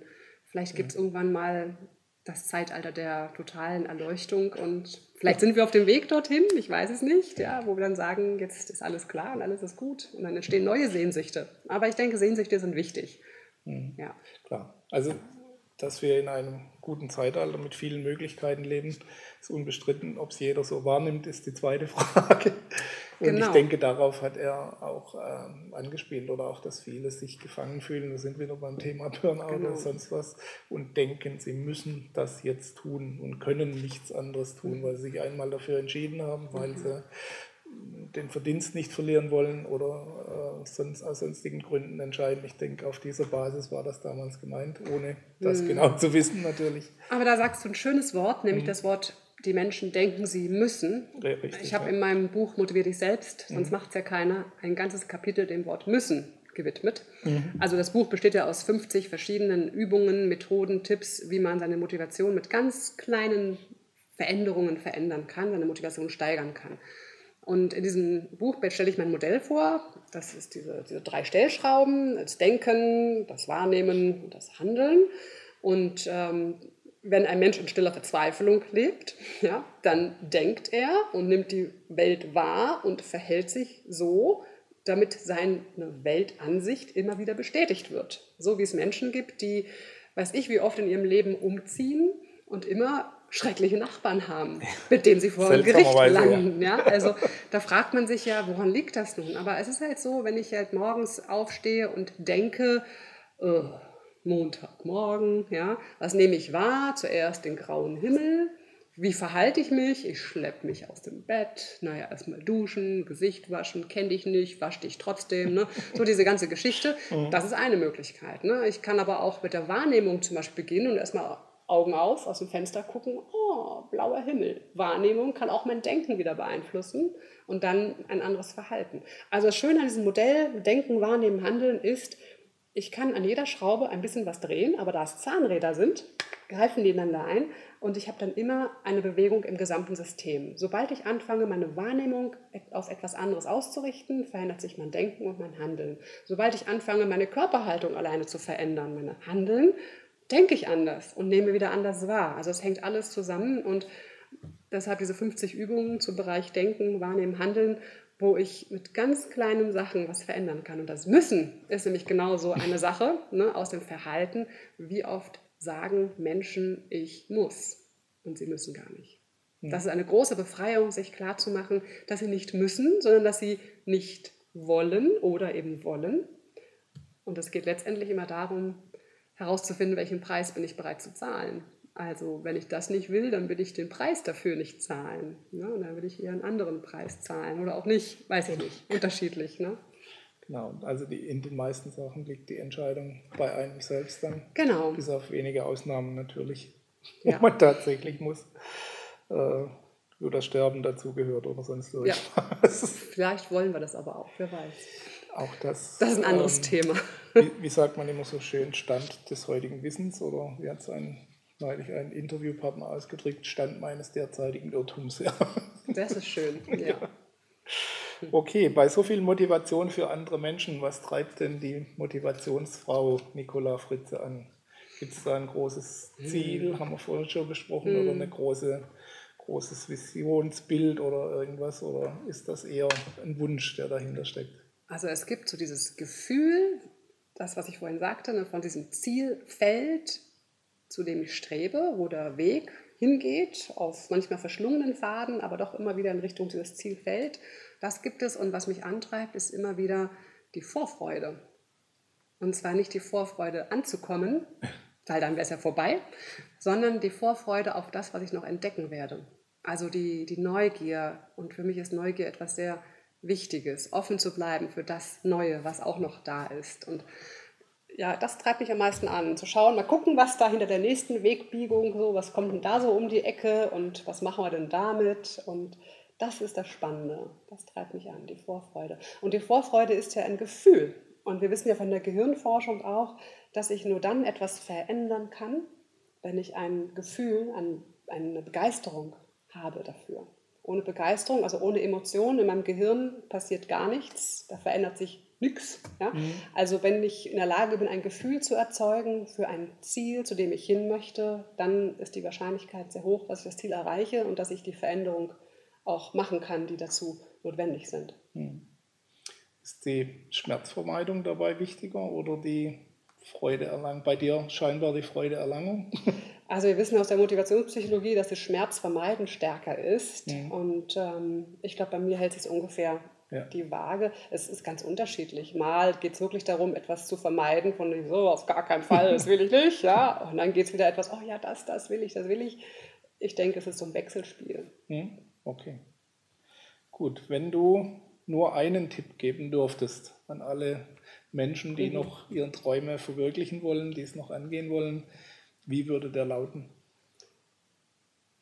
Vielleicht gibt es ja. irgendwann mal das Zeitalter der totalen Erleuchtung und vielleicht sind wir auf dem Weg dorthin, ich weiß es nicht, ja, wo wir dann sagen, jetzt ist alles klar und alles ist gut und dann entstehen neue Sehnsüchte. Aber ich denke, Sehnsüchte sind wichtig. Mhm. Ja. Klar. Also, dass wir in einem guten Zeitalter mit vielen Möglichkeiten leben, ist unbestritten. Ob es jeder so wahrnimmt, ist die zweite Frage. Und genau. ich denke, darauf hat er auch ähm, angespielt oder auch, dass viele sich gefangen fühlen. Wir sind wieder beim Thema Burnout genau. oder sonst was und denken, sie müssen das jetzt tun und können nichts anderes tun, mhm. weil sie sich einmal dafür entschieden haben, weil mhm. sie den Verdienst nicht verlieren wollen oder äh, sonst aus sonstigen Gründen entscheiden. Ich denke, auf dieser Basis war das damals gemeint, ohne das mhm. genau zu wissen natürlich. Aber da sagst du ein schönes Wort, nämlich mhm. das Wort die Menschen denken, sie müssen. Richtig, ich habe ja. in meinem Buch Motivier dich selbst, sonst mhm. macht es ja keiner, ein ganzes Kapitel dem Wort müssen gewidmet. Mhm. Also das Buch besteht ja aus 50 verschiedenen Übungen, Methoden, Tipps, wie man seine Motivation mit ganz kleinen Veränderungen verändern kann, seine Motivation steigern kann. Und in diesem Buch stelle ich mein Modell vor. Das ist diese, diese drei Stellschrauben, das Denken, das Wahrnehmen und das Handeln. Und ähm, wenn ein Mensch in stiller Verzweiflung lebt, ja, dann denkt er und nimmt die Welt wahr und verhält sich so, damit seine Weltansicht immer wieder bestätigt wird. So wie es Menschen gibt, die, weiß ich, wie oft in ihrem Leben umziehen und immer schreckliche Nachbarn haben, mit denen sie vor dem Gericht landen. Ja. ja. Also da fragt man sich ja, woran liegt das nun? Aber es ist halt so, wenn ich halt morgens aufstehe und denke, oh, Montagmorgen, ja, was nehme ich wahr? Zuerst den grauen Himmel. Wie verhalte ich mich? Ich schleppe mich aus dem Bett. Naja, erstmal duschen, Gesicht waschen, kenne dich nicht, wasch dich trotzdem. Ne? So diese ganze Geschichte. Mhm. Das ist eine Möglichkeit. Ne? Ich kann aber auch mit der Wahrnehmung zum Beispiel beginnen und erstmal Augen auf, aus dem Fenster gucken, oh, blauer Himmel. Wahrnehmung kann auch mein Denken wieder beeinflussen und dann ein anderes Verhalten. Also das Schöne an diesem Modell Denken, Wahrnehmen, Handeln ist, ich kann an jeder Schraube ein bisschen was drehen, aber da es Zahnräder sind, greifen die einander ein und ich habe dann immer eine Bewegung im gesamten System. Sobald ich anfange, meine Wahrnehmung auf etwas anderes auszurichten, verändert sich mein Denken und mein Handeln. Sobald ich anfange, meine Körperhaltung alleine zu verändern, meine Handeln, denke ich anders und nehme wieder anders wahr. Also es hängt alles zusammen und deshalb diese 50 Übungen zum Bereich Denken, Wahrnehmen, Handeln wo ich mit ganz kleinen Sachen was verändern kann. Und das Müssen ist nämlich genau so eine Sache ne, aus dem Verhalten. Wie oft sagen Menschen, ich muss und sie müssen gar nicht. Das ist eine große Befreiung, sich klarzumachen, dass sie nicht müssen, sondern dass sie nicht wollen oder eben wollen. Und es geht letztendlich immer darum, herauszufinden, welchen Preis bin ich bereit zu zahlen. Also wenn ich das nicht will, dann will ich den Preis dafür nicht zahlen. Ne? Und dann will ich eher einen anderen Preis zahlen oder auch nicht, weiß ich nicht, unterschiedlich. Ne? Genau, also die, in den meisten Sachen liegt die Entscheidung bei einem selbst dann. Genau. Bis auf wenige Ausnahmen natürlich, ja. wo man tatsächlich muss. Äh, das Sterben dazugehört oder sonst irgendwas. Ja. Vielleicht wollen wir das aber auch, wer weiß. Auch das. Das ist ein anderes ähm, Thema. Wie, wie, sagt man immer so schön, Stand des heutigen Wissens oder wie hat es ein, neulich ein Interviewpartner ausgedrückt, Stand meines derzeitigen Irrtums. Ja. Das ist schön, ja. Okay, bei so viel Motivation für andere Menschen, was treibt denn die Motivationsfrau Nicola Fritze an? Gibt es da ein großes Ziel, hm. haben wir vorhin schon besprochen, hm. oder eine große großes Visionsbild oder irgendwas? Oder ist das eher ein Wunsch, der dahinter steckt? Also es gibt so dieses Gefühl, das, was ich vorhin sagte, ne, von diesem Zielfeld, zu dem ich strebe, wo der Weg hingeht, auf manchmal verschlungenen Pfaden, aber doch immer wieder in Richtung dieses Zielfeld. Das gibt es und was mich antreibt, ist immer wieder die Vorfreude. Und zwar nicht die Vorfreude anzukommen, weil dann wäre es ja vorbei, sondern die Vorfreude auf das, was ich noch entdecken werde. Also die, die Neugier. Und für mich ist Neugier etwas sehr Wichtiges, offen zu bleiben für das Neue, was auch noch da ist. Und ja, das treibt mich am meisten an, zu schauen, mal gucken, was da hinter der nächsten Wegbiegung so, was kommt denn da so um die Ecke und was machen wir denn damit? Und das ist das Spannende. Das treibt mich an, die Vorfreude. Und die Vorfreude ist ja ein Gefühl. Und wir wissen ja von der Gehirnforschung auch, dass ich nur dann etwas verändern kann, wenn ich ein Gefühl, eine Begeisterung habe dafür. Ohne Begeisterung, also ohne Emotionen in meinem Gehirn passiert gar nichts, da verändert sich nichts. Ja? Mhm. Also wenn ich in der Lage bin, ein Gefühl zu erzeugen für ein Ziel, zu dem ich hin möchte, dann ist die Wahrscheinlichkeit sehr hoch, dass ich das Ziel erreiche und dass ich die Veränderung auch machen kann, die dazu notwendig sind. Mhm. Ist die Schmerzvermeidung dabei wichtiger oder die Freude erlangen? Bei dir scheinbar die Freudeerlangung? Also wir wissen aus der Motivationspsychologie, dass das Schmerzvermeiden stärker ist. Mhm. Und ähm, ich glaube, bei mir hält sich ungefähr ja. die Waage. Es ist ganz unterschiedlich. Mal geht es wirklich darum, etwas zu vermeiden, von so auf gar keinen Fall, das will ich nicht. Ja? Und dann geht es wieder etwas, oh ja, das, das will ich, das will ich. Ich denke, es ist so ein Wechselspiel. Mhm. Okay. Gut, wenn du nur einen Tipp geben dürftest an alle Menschen, die mhm. noch ihre Träume verwirklichen wollen, die es noch angehen wollen, wie würde der lauten?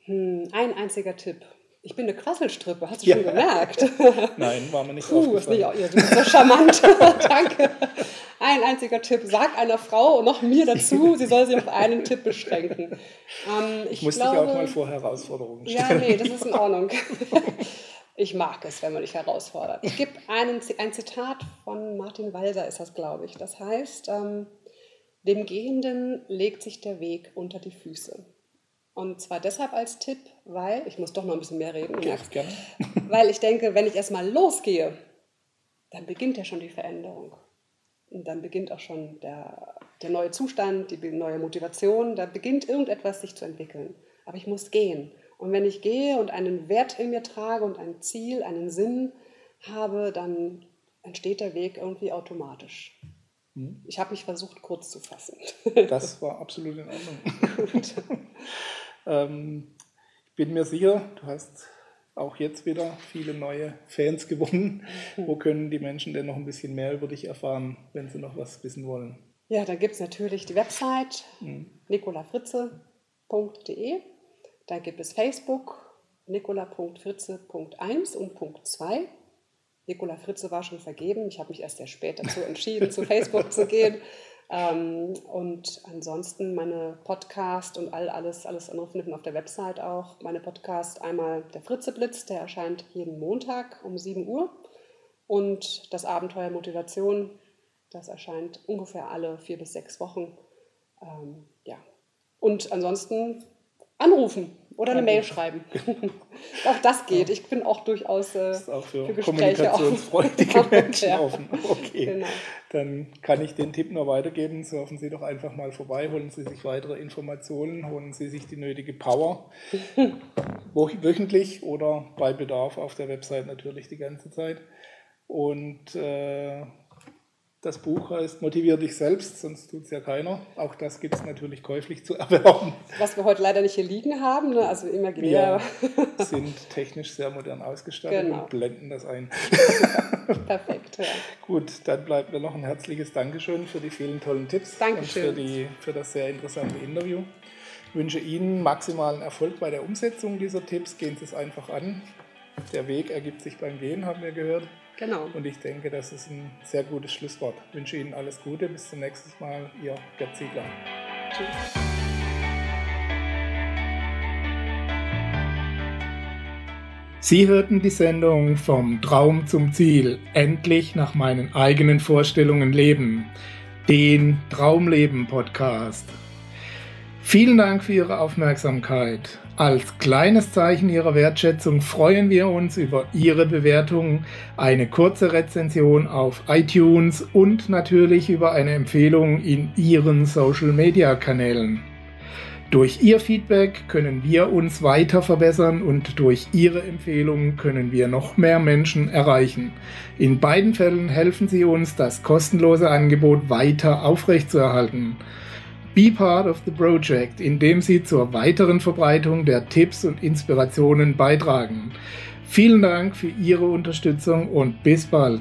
Hm, ein einziger Tipp. Ich bin eine Quasselstrippe, hast du ja. schon gemerkt? Nein, war mir nicht Puh, ist nicht, ja, du bist so charmant. Danke. Ein einziger Tipp. Sag einer Frau und noch mir dazu, sie soll sich auf einen Tipp beschränken. Ähm, ich muss glaube, dich auch mal vor Herausforderungen stellen. Ja, nee, das ist in Ordnung. Ich mag es, wenn man dich herausfordert. Ich gebe einen, ein Zitat von Martin Walser, ist das, glaube ich. Das heißt, ähm, dem Gehenden legt sich der Weg unter die Füße. Und zwar deshalb als Tipp, weil, ich muss doch noch ein bisschen mehr reden, okay, gerne. weil ich denke, wenn ich erstmal losgehe, dann beginnt ja schon die Veränderung. Und dann beginnt auch schon der, der neue Zustand, die neue Motivation, da beginnt irgendetwas sich zu entwickeln. Aber ich muss gehen. Und wenn ich gehe und einen Wert in mir trage und ein Ziel, einen Sinn habe, dann entsteht der Weg irgendwie automatisch. Hm? Ich habe mich versucht, kurz zu fassen. Das war absolut in Ordnung. Ähm, ich bin mir sicher, du hast auch jetzt wieder viele neue Fans gewonnen. Wo können die Menschen denn noch ein bisschen mehr über dich erfahren, wenn sie noch was wissen wollen? Ja, da gibt es natürlich die Website mhm. nicolafritze.de. Da gibt es Facebook, nicola.fritze.1 und Punkt 2. Nicola Fritze war schon vergeben. Ich habe mich erst sehr spät dazu entschieden, zu Facebook zu gehen. Ähm, und ansonsten meine Podcast und all, alles, alles andere findet man auf der Website auch. Meine Podcast einmal der Fritze Blitz, der erscheint jeden Montag um 7 Uhr. Und das Abenteuer Motivation, das erscheint ungefähr alle vier bis sechs Wochen. Ähm, ja. Und ansonsten anrufen oder eine Mail schreiben. auch das geht. Ich bin auch durchaus äh, ist auch für, für Gespräche kommunikationsfreudige Menschen ja. offen. Okay. Genau. Dann kann ich den Tipp nur weitergeben. Surfen Sie doch einfach mal vorbei, holen Sie sich weitere Informationen, holen Sie sich die nötige Power. wöchentlich oder bei Bedarf auf der Website natürlich die ganze Zeit. Und äh, Das Buch heißt Motivier dich selbst, sonst tut es ja keiner. Auch das gibt es natürlich käuflich zu erwerben. Was wir heute leider nicht hier liegen haben, ne? also imaginär. Wir sind technisch sehr modern ausgestattet genau. und blenden das ein. Perfekt. Ja. Gut, dann bleibt mir noch ein herzliches Dankeschön für die vielen tollen Tipps Dankeschön. und für, die, für das sehr interessante Interview. Ich wünsche Ihnen maximalen Erfolg bei der Umsetzung dieser Tipps. Gehen Sie es einfach an. Der Weg ergibt sich beim Gehen, haben wir gehört. Genau. Und ich denke, das ist ein sehr gutes Schlusswort. Ich wünsche Ihnen alles Gute. Bis zum nächsten Mal. Ihr Gerd Ziegler. Tschüss. Sie hörten die Sendung Vom Traum zum Ziel, endlich nach meinen eigenen Vorstellungen leben, den Traumleben Podcast. Vielen Dank für Ihre Aufmerksamkeit. Als kleines Zeichen Ihrer Wertschätzung freuen wir uns über Ihre Bewertung, eine kurze Rezension auf iTunes und natürlich über eine Empfehlung in Ihren Social-Media-Kanälen. Durch Ihr Feedback können wir uns weiter verbessern und durch Ihre Empfehlungen können wir noch mehr Menschen erreichen. In beiden Fällen helfen Sie uns, das kostenlose Angebot weiter aufrechtzuerhalten. Be part of the project, indem Sie zur weiteren Verbreitung der Tipps und Inspirationen beitragen. Vielen Dank für Ihre Unterstützung und bis bald.